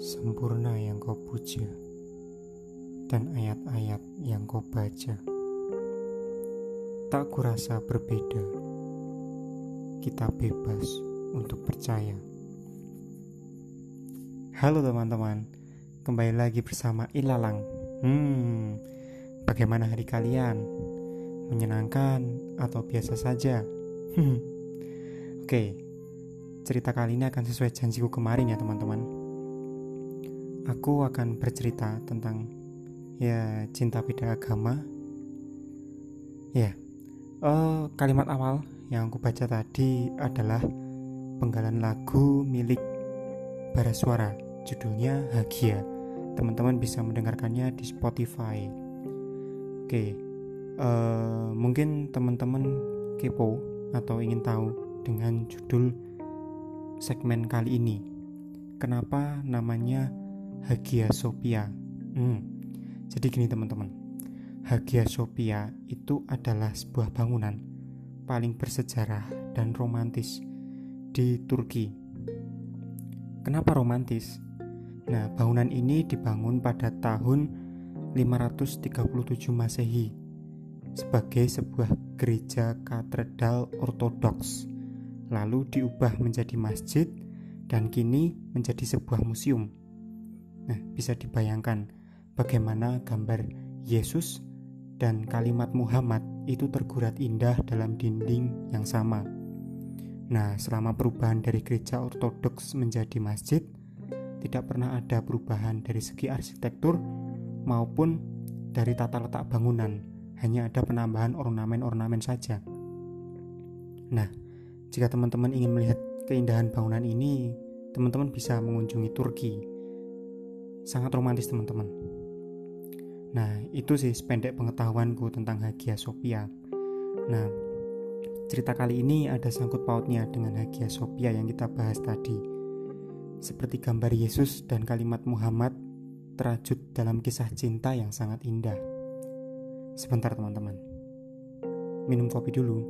Sempurna yang kau puja dan ayat-ayat yang kau baca. Tak kurasa berbeda. Kita bebas untuk percaya. Halo teman-teman, kembali lagi bersama Ilalang. Hmm, bagaimana hari kalian? Menyenangkan atau biasa saja? Hmm. Oke, cerita kali ini akan sesuai janjiku kemarin ya teman-teman. Aku akan bercerita tentang ya cinta beda agama. Ya, uh, kalimat awal yang aku baca tadi adalah penggalan lagu milik Bara Suara, judulnya Hagia. Teman-teman bisa mendengarkannya di Spotify. Oke, uh, mungkin teman-teman kepo atau ingin tahu dengan judul segmen kali ini. Kenapa namanya Hagia Sophia? Hmm, jadi gini teman-teman, Hagia Sophia itu adalah sebuah bangunan paling bersejarah dan romantis di Turki. Kenapa romantis? Nah, bangunan ini dibangun pada tahun 537 Masehi sebagai sebuah gereja katedral ortodoks lalu diubah menjadi masjid dan kini menjadi sebuah museum. Nah, bisa dibayangkan bagaimana gambar Yesus dan kalimat Muhammad itu tergurat indah dalam dinding yang sama. Nah, selama perubahan dari gereja ortodoks menjadi masjid, tidak pernah ada perubahan dari segi arsitektur maupun dari tata letak bangunan, hanya ada penambahan ornamen-ornamen saja. Nah, jika teman-teman ingin melihat keindahan bangunan ini, teman-teman bisa mengunjungi Turki. Sangat romantis teman-teman. Nah, itu sih sependek pengetahuanku tentang Hagia Sophia. Nah, cerita kali ini ada sangkut pautnya dengan Hagia Sophia yang kita bahas tadi. Seperti gambar Yesus dan kalimat Muhammad terajut dalam kisah cinta yang sangat indah. Sebentar teman-teman. Minum kopi dulu.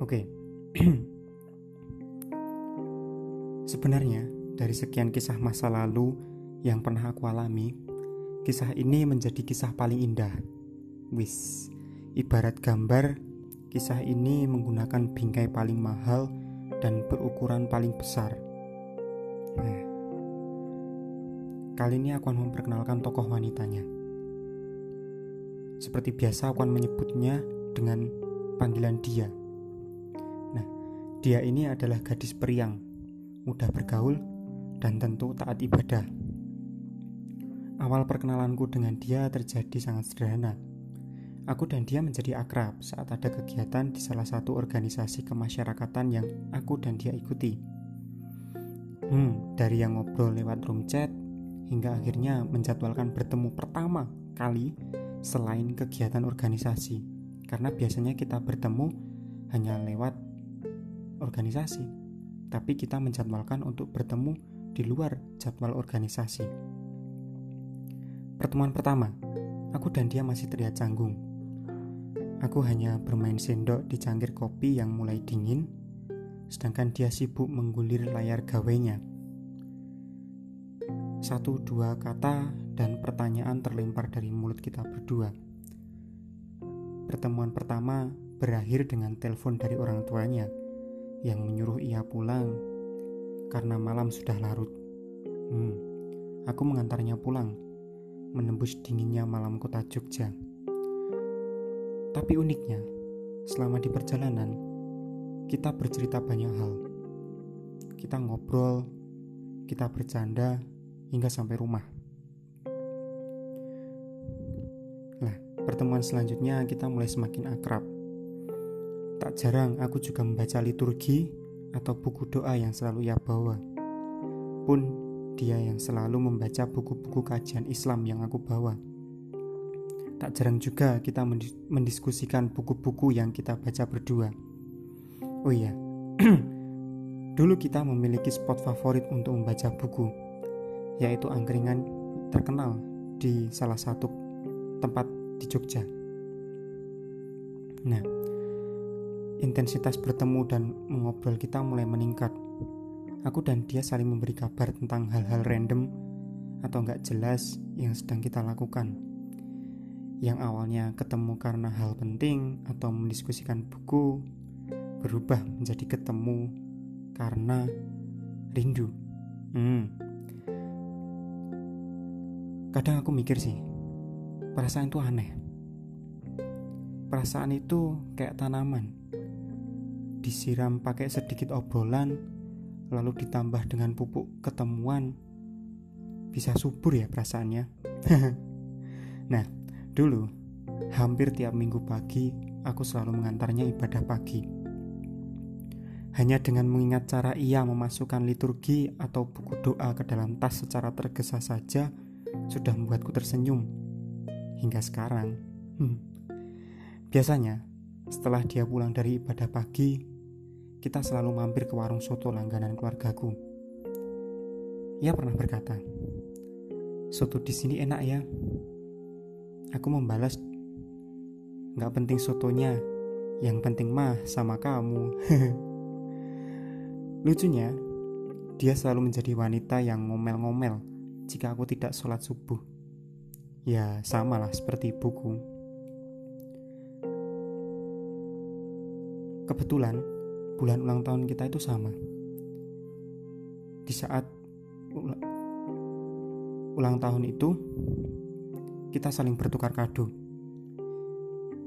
Oke. Sebenarnya dari sekian kisah masa lalu yang pernah aku alami, kisah ini menjadi kisah paling indah. Wis, ibarat gambar, kisah ini menggunakan bingkai paling mahal dan berukuran paling besar. Nah, kali ini aku akan memperkenalkan tokoh wanitanya. Seperti biasa aku akan menyebutnya dengan panggilan dia dia ini adalah gadis periang, mudah bergaul, dan tentu taat ibadah. Awal perkenalanku dengan dia terjadi sangat sederhana. Aku dan dia menjadi akrab saat ada kegiatan di salah satu organisasi kemasyarakatan yang aku dan dia ikuti. Hmm, dari yang ngobrol lewat room chat hingga akhirnya menjadwalkan bertemu pertama kali selain kegiatan organisasi. Karena biasanya kita bertemu hanya lewat organisasi, tapi kita menjadwalkan untuk bertemu di luar jadwal organisasi. Pertemuan pertama, aku dan dia masih terlihat canggung. Aku hanya bermain sendok di cangkir kopi yang mulai dingin, sedangkan dia sibuk menggulir layar gawainya. Satu dua kata dan pertanyaan terlempar dari mulut kita berdua. Pertemuan pertama berakhir dengan telepon dari orang tuanya yang menyuruh ia pulang karena malam sudah larut. Hmm, aku mengantarnya pulang, menembus dinginnya malam kota Jogja. Tapi uniknya, selama di perjalanan, kita bercerita banyak hal. Kita ngobrol, kita bercanda, hingga sampai rumah. Nah, pertemuan selanjutnya kita mulai semakin akrab Tak jarang aku juga membaca liturgi atau buku doa yang selalu ia bawa. Pun dia yang selalu membaca buku-buku kajian Islam yang aku bawa. Tak jarang juga kita mendiskusikan buku-buku yang kita baca berdua. Oh iya, dulu kita memiliki spot favorit untuk membaca buku, yaitu angkringan terkenal di salah satu tempat di Jogja. Nah, intensitas bertemu dan mengobrol kita mulai meningkat. Aku dan dia saling memberi kabar tentang hal-hal random atau nggak jelas yang sedang kita lakukan. Yang awalnya ketemu karena hal penting atau mendiskusikan buku, berubah menjadi ketemu karena rindu. Hmm. Kadang aku mikir sih, perasaan itu aneh. Perasaan itu kayak tanaman. Disiram pakai sedikit obrolan, lalu ditambah dengan pupuk ketemuan, bisa subur ya perasaannya. nah, dulu hampir tiap minggu pagi aku selalu mengantarnya ibadah pagi. Hanya dengan mengingat cara ia memasukkan liturgi atau buku doa ke dalam tas secara tergesa saja sudah membuatku tersenyum. Hingga sekarang, hmm, biasanya setelah dia pulang dari ibadah pagi, kita selalu mampir ke warung soto langganan keluargaku. Ia pernah berkata, Soto di sini enak ya. Aku membalas, nggak penting sotonya, yang penting mah sama kamu. Lucunya, dia selalu menjadi wanita yang ngomel-ngomel jika aku tidak sholat subuh. Ya, samalah seperti ibuku. Kebetulan, bulan ulang tahun kita itu sama. Di saat ulang tahun itu kita saling bertukar kado.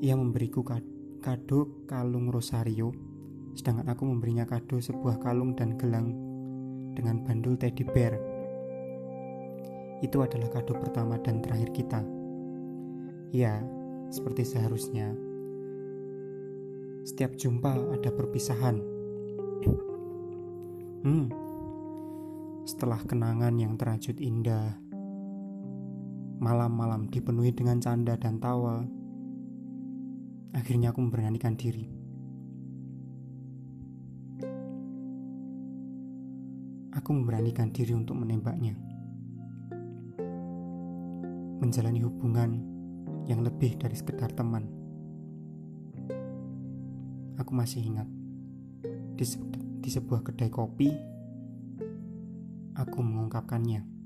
Ia memberiku kado kalung rosario, sedangkan aku memberinya kado sebuah kalung dan gelang dengan bandul teddy bear. Itu adalah kado pertama dan terakhir kita. Ya, seperti seharusnya. Setiap jumpa ada perpisahan. Hmm, setelah kenangan yang terajut indah, Malam-malam dipenuhi dengan canda dan tawa. Akhirnya aku memberanikan diri. Aku memberanikan diri untuk menembaknya. Menjalani hubungan yang lebih dari sekedar teman. Aku masih ingat di, se di sebuah kedai kopi, aku mengungkapkannya.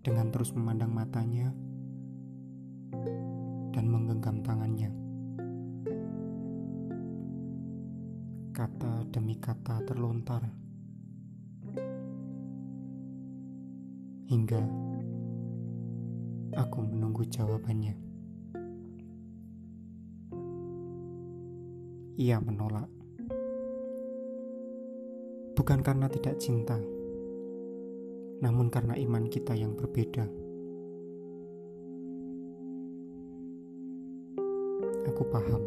dengan terus memandang matanya dan menggenggam tangannya. Kata demi kata terlontar hingga aku menunggu jawabannya. Ia menolak, bukan karena tidak cinta namun karena iman kita yang berbeda. Aku paham,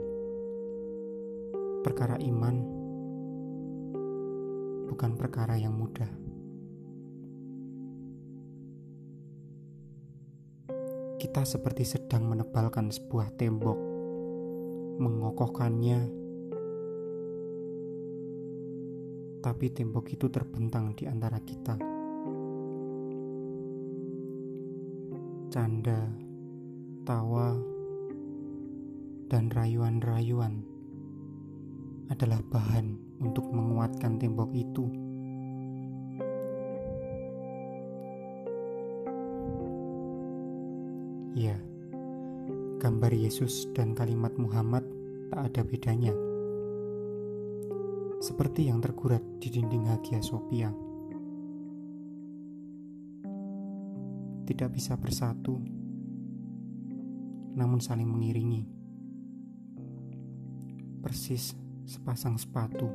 perkara iman bukan perkara yang mudah. Kita seperti sedang menebalkan sebuah tembok, mengokohkannya, tapi tembok itu terbentang di antara kita. canda, tawa, dan rayuan-rayuan adalah bahan untuk menguatkan tembok itu. Ya, gambar Yesus dan kalimat Muhammad tak ada bedanya. Seperti yang tergurat di dinding Hagia Sophia. tidak bisa bersatu, namun saling mengiringi. Persis sepasang sepatu.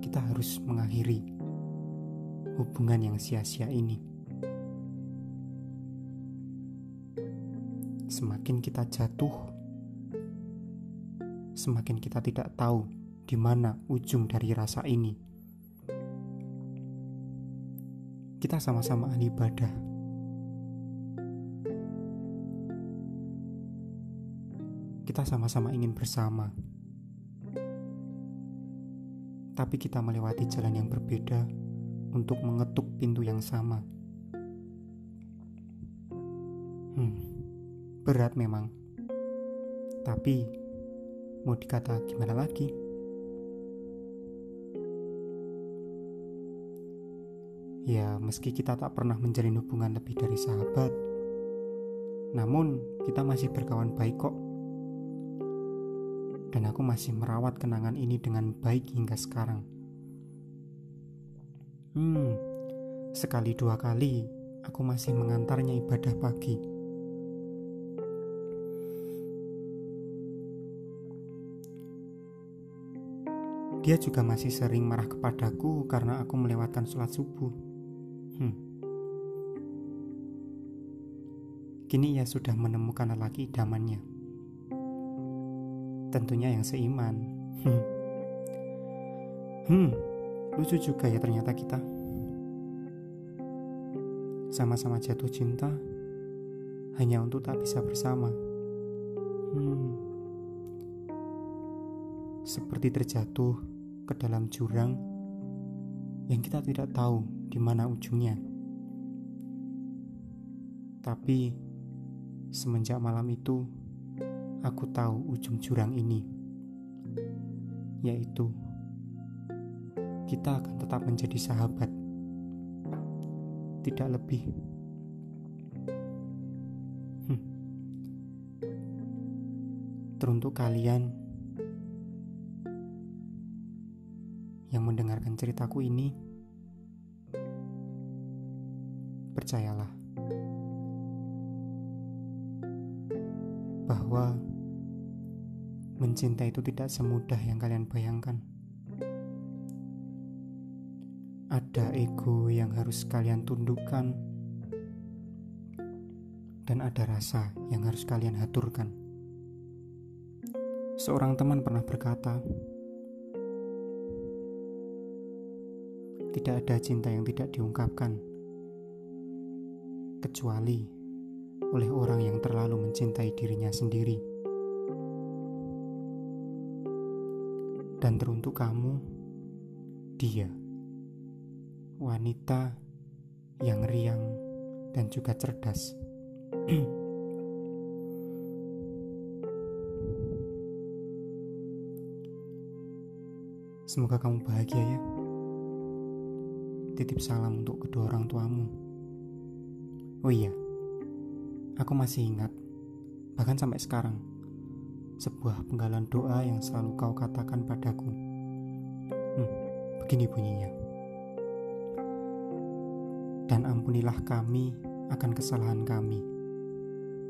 Kita harus mengakhiri hubungan yang sia-sia ini. Semakin kita jatuh, semakin kita tidak tahu di mana ujung dari rasa ini. Kita sama-sama ahli ibadah. Kita sama-sama ingin bersama. Tapi kita melewati jalan yang berbeda untuk mengetuk pintu yang sama. Hmm, berat memang. Tapi mau dikata gimana lagi? Ya, meski kita tak pernah menjalin hubungan lebih dari sahabat, namun kita masih berkawan baik kok. Dan aku masih merawat kenangan ini dengan baik hingga sekarang. Hmm, sekali dua kali aku masih mengantarnya ibadah pagi. Dia juga masih sering marah kepadaku karena aku melewatkan sholat subuh. Hmm. Kini ia sudah menemukan lelaki idamannya. Tentunya yang seiman. Hmm. hmm, lucu juga ya ternyata kita. Sama-sama jatuh cinta hanya untuk tak bisa bersama. Hmm. Seperti terjatuh ke dalam jurang yang kita tidak tahu di mana ujungnya. Tapi semenjak malam itu, aku tahu ujung jurang ini, yaitu kita akan tetap menjadi sahabat, tidak lebih. Hmm. Teruntuk kalian yang mendengarkan ceritaku ini, percayalah bahwa mencinta itu tidak semudah yang kalian bayangkan. Ada ego yang harus kalian tundukkan, dan ada rasa yang harus kalian haturkan. Seorang teman pernah berkata, "Tidak ada cinta yang tidak diungkapkan." kecuali oleh orang yang terlalu mencintai dirinya sendiri. Dan teruntuk kamu, dia, wanita yang riang dan juga cerdas. Semoga kamu bahagia ya. Titip salam untuk kedua orang tuamu. Oh iya, aku masih ingat, bahkan sampai sekarang, sebuah penggalan doa yang selalu kau katakan padaku. Hmm, begini bunyinya. Dan ampunilah kami akan kesalahan kami,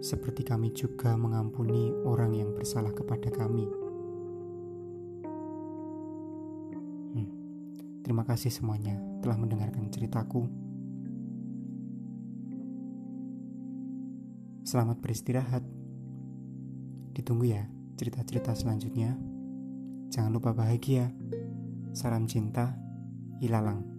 seperti kami juga mengampuni orang yang bersalah kepada kami. Terima kasih semuanya telah mendengarkan ceritaku. Selamat beristirahat. Ditunggu ya cerita-cerita selanjutnya. Jangan lupa bahagia. Salam cinta, Ilalang.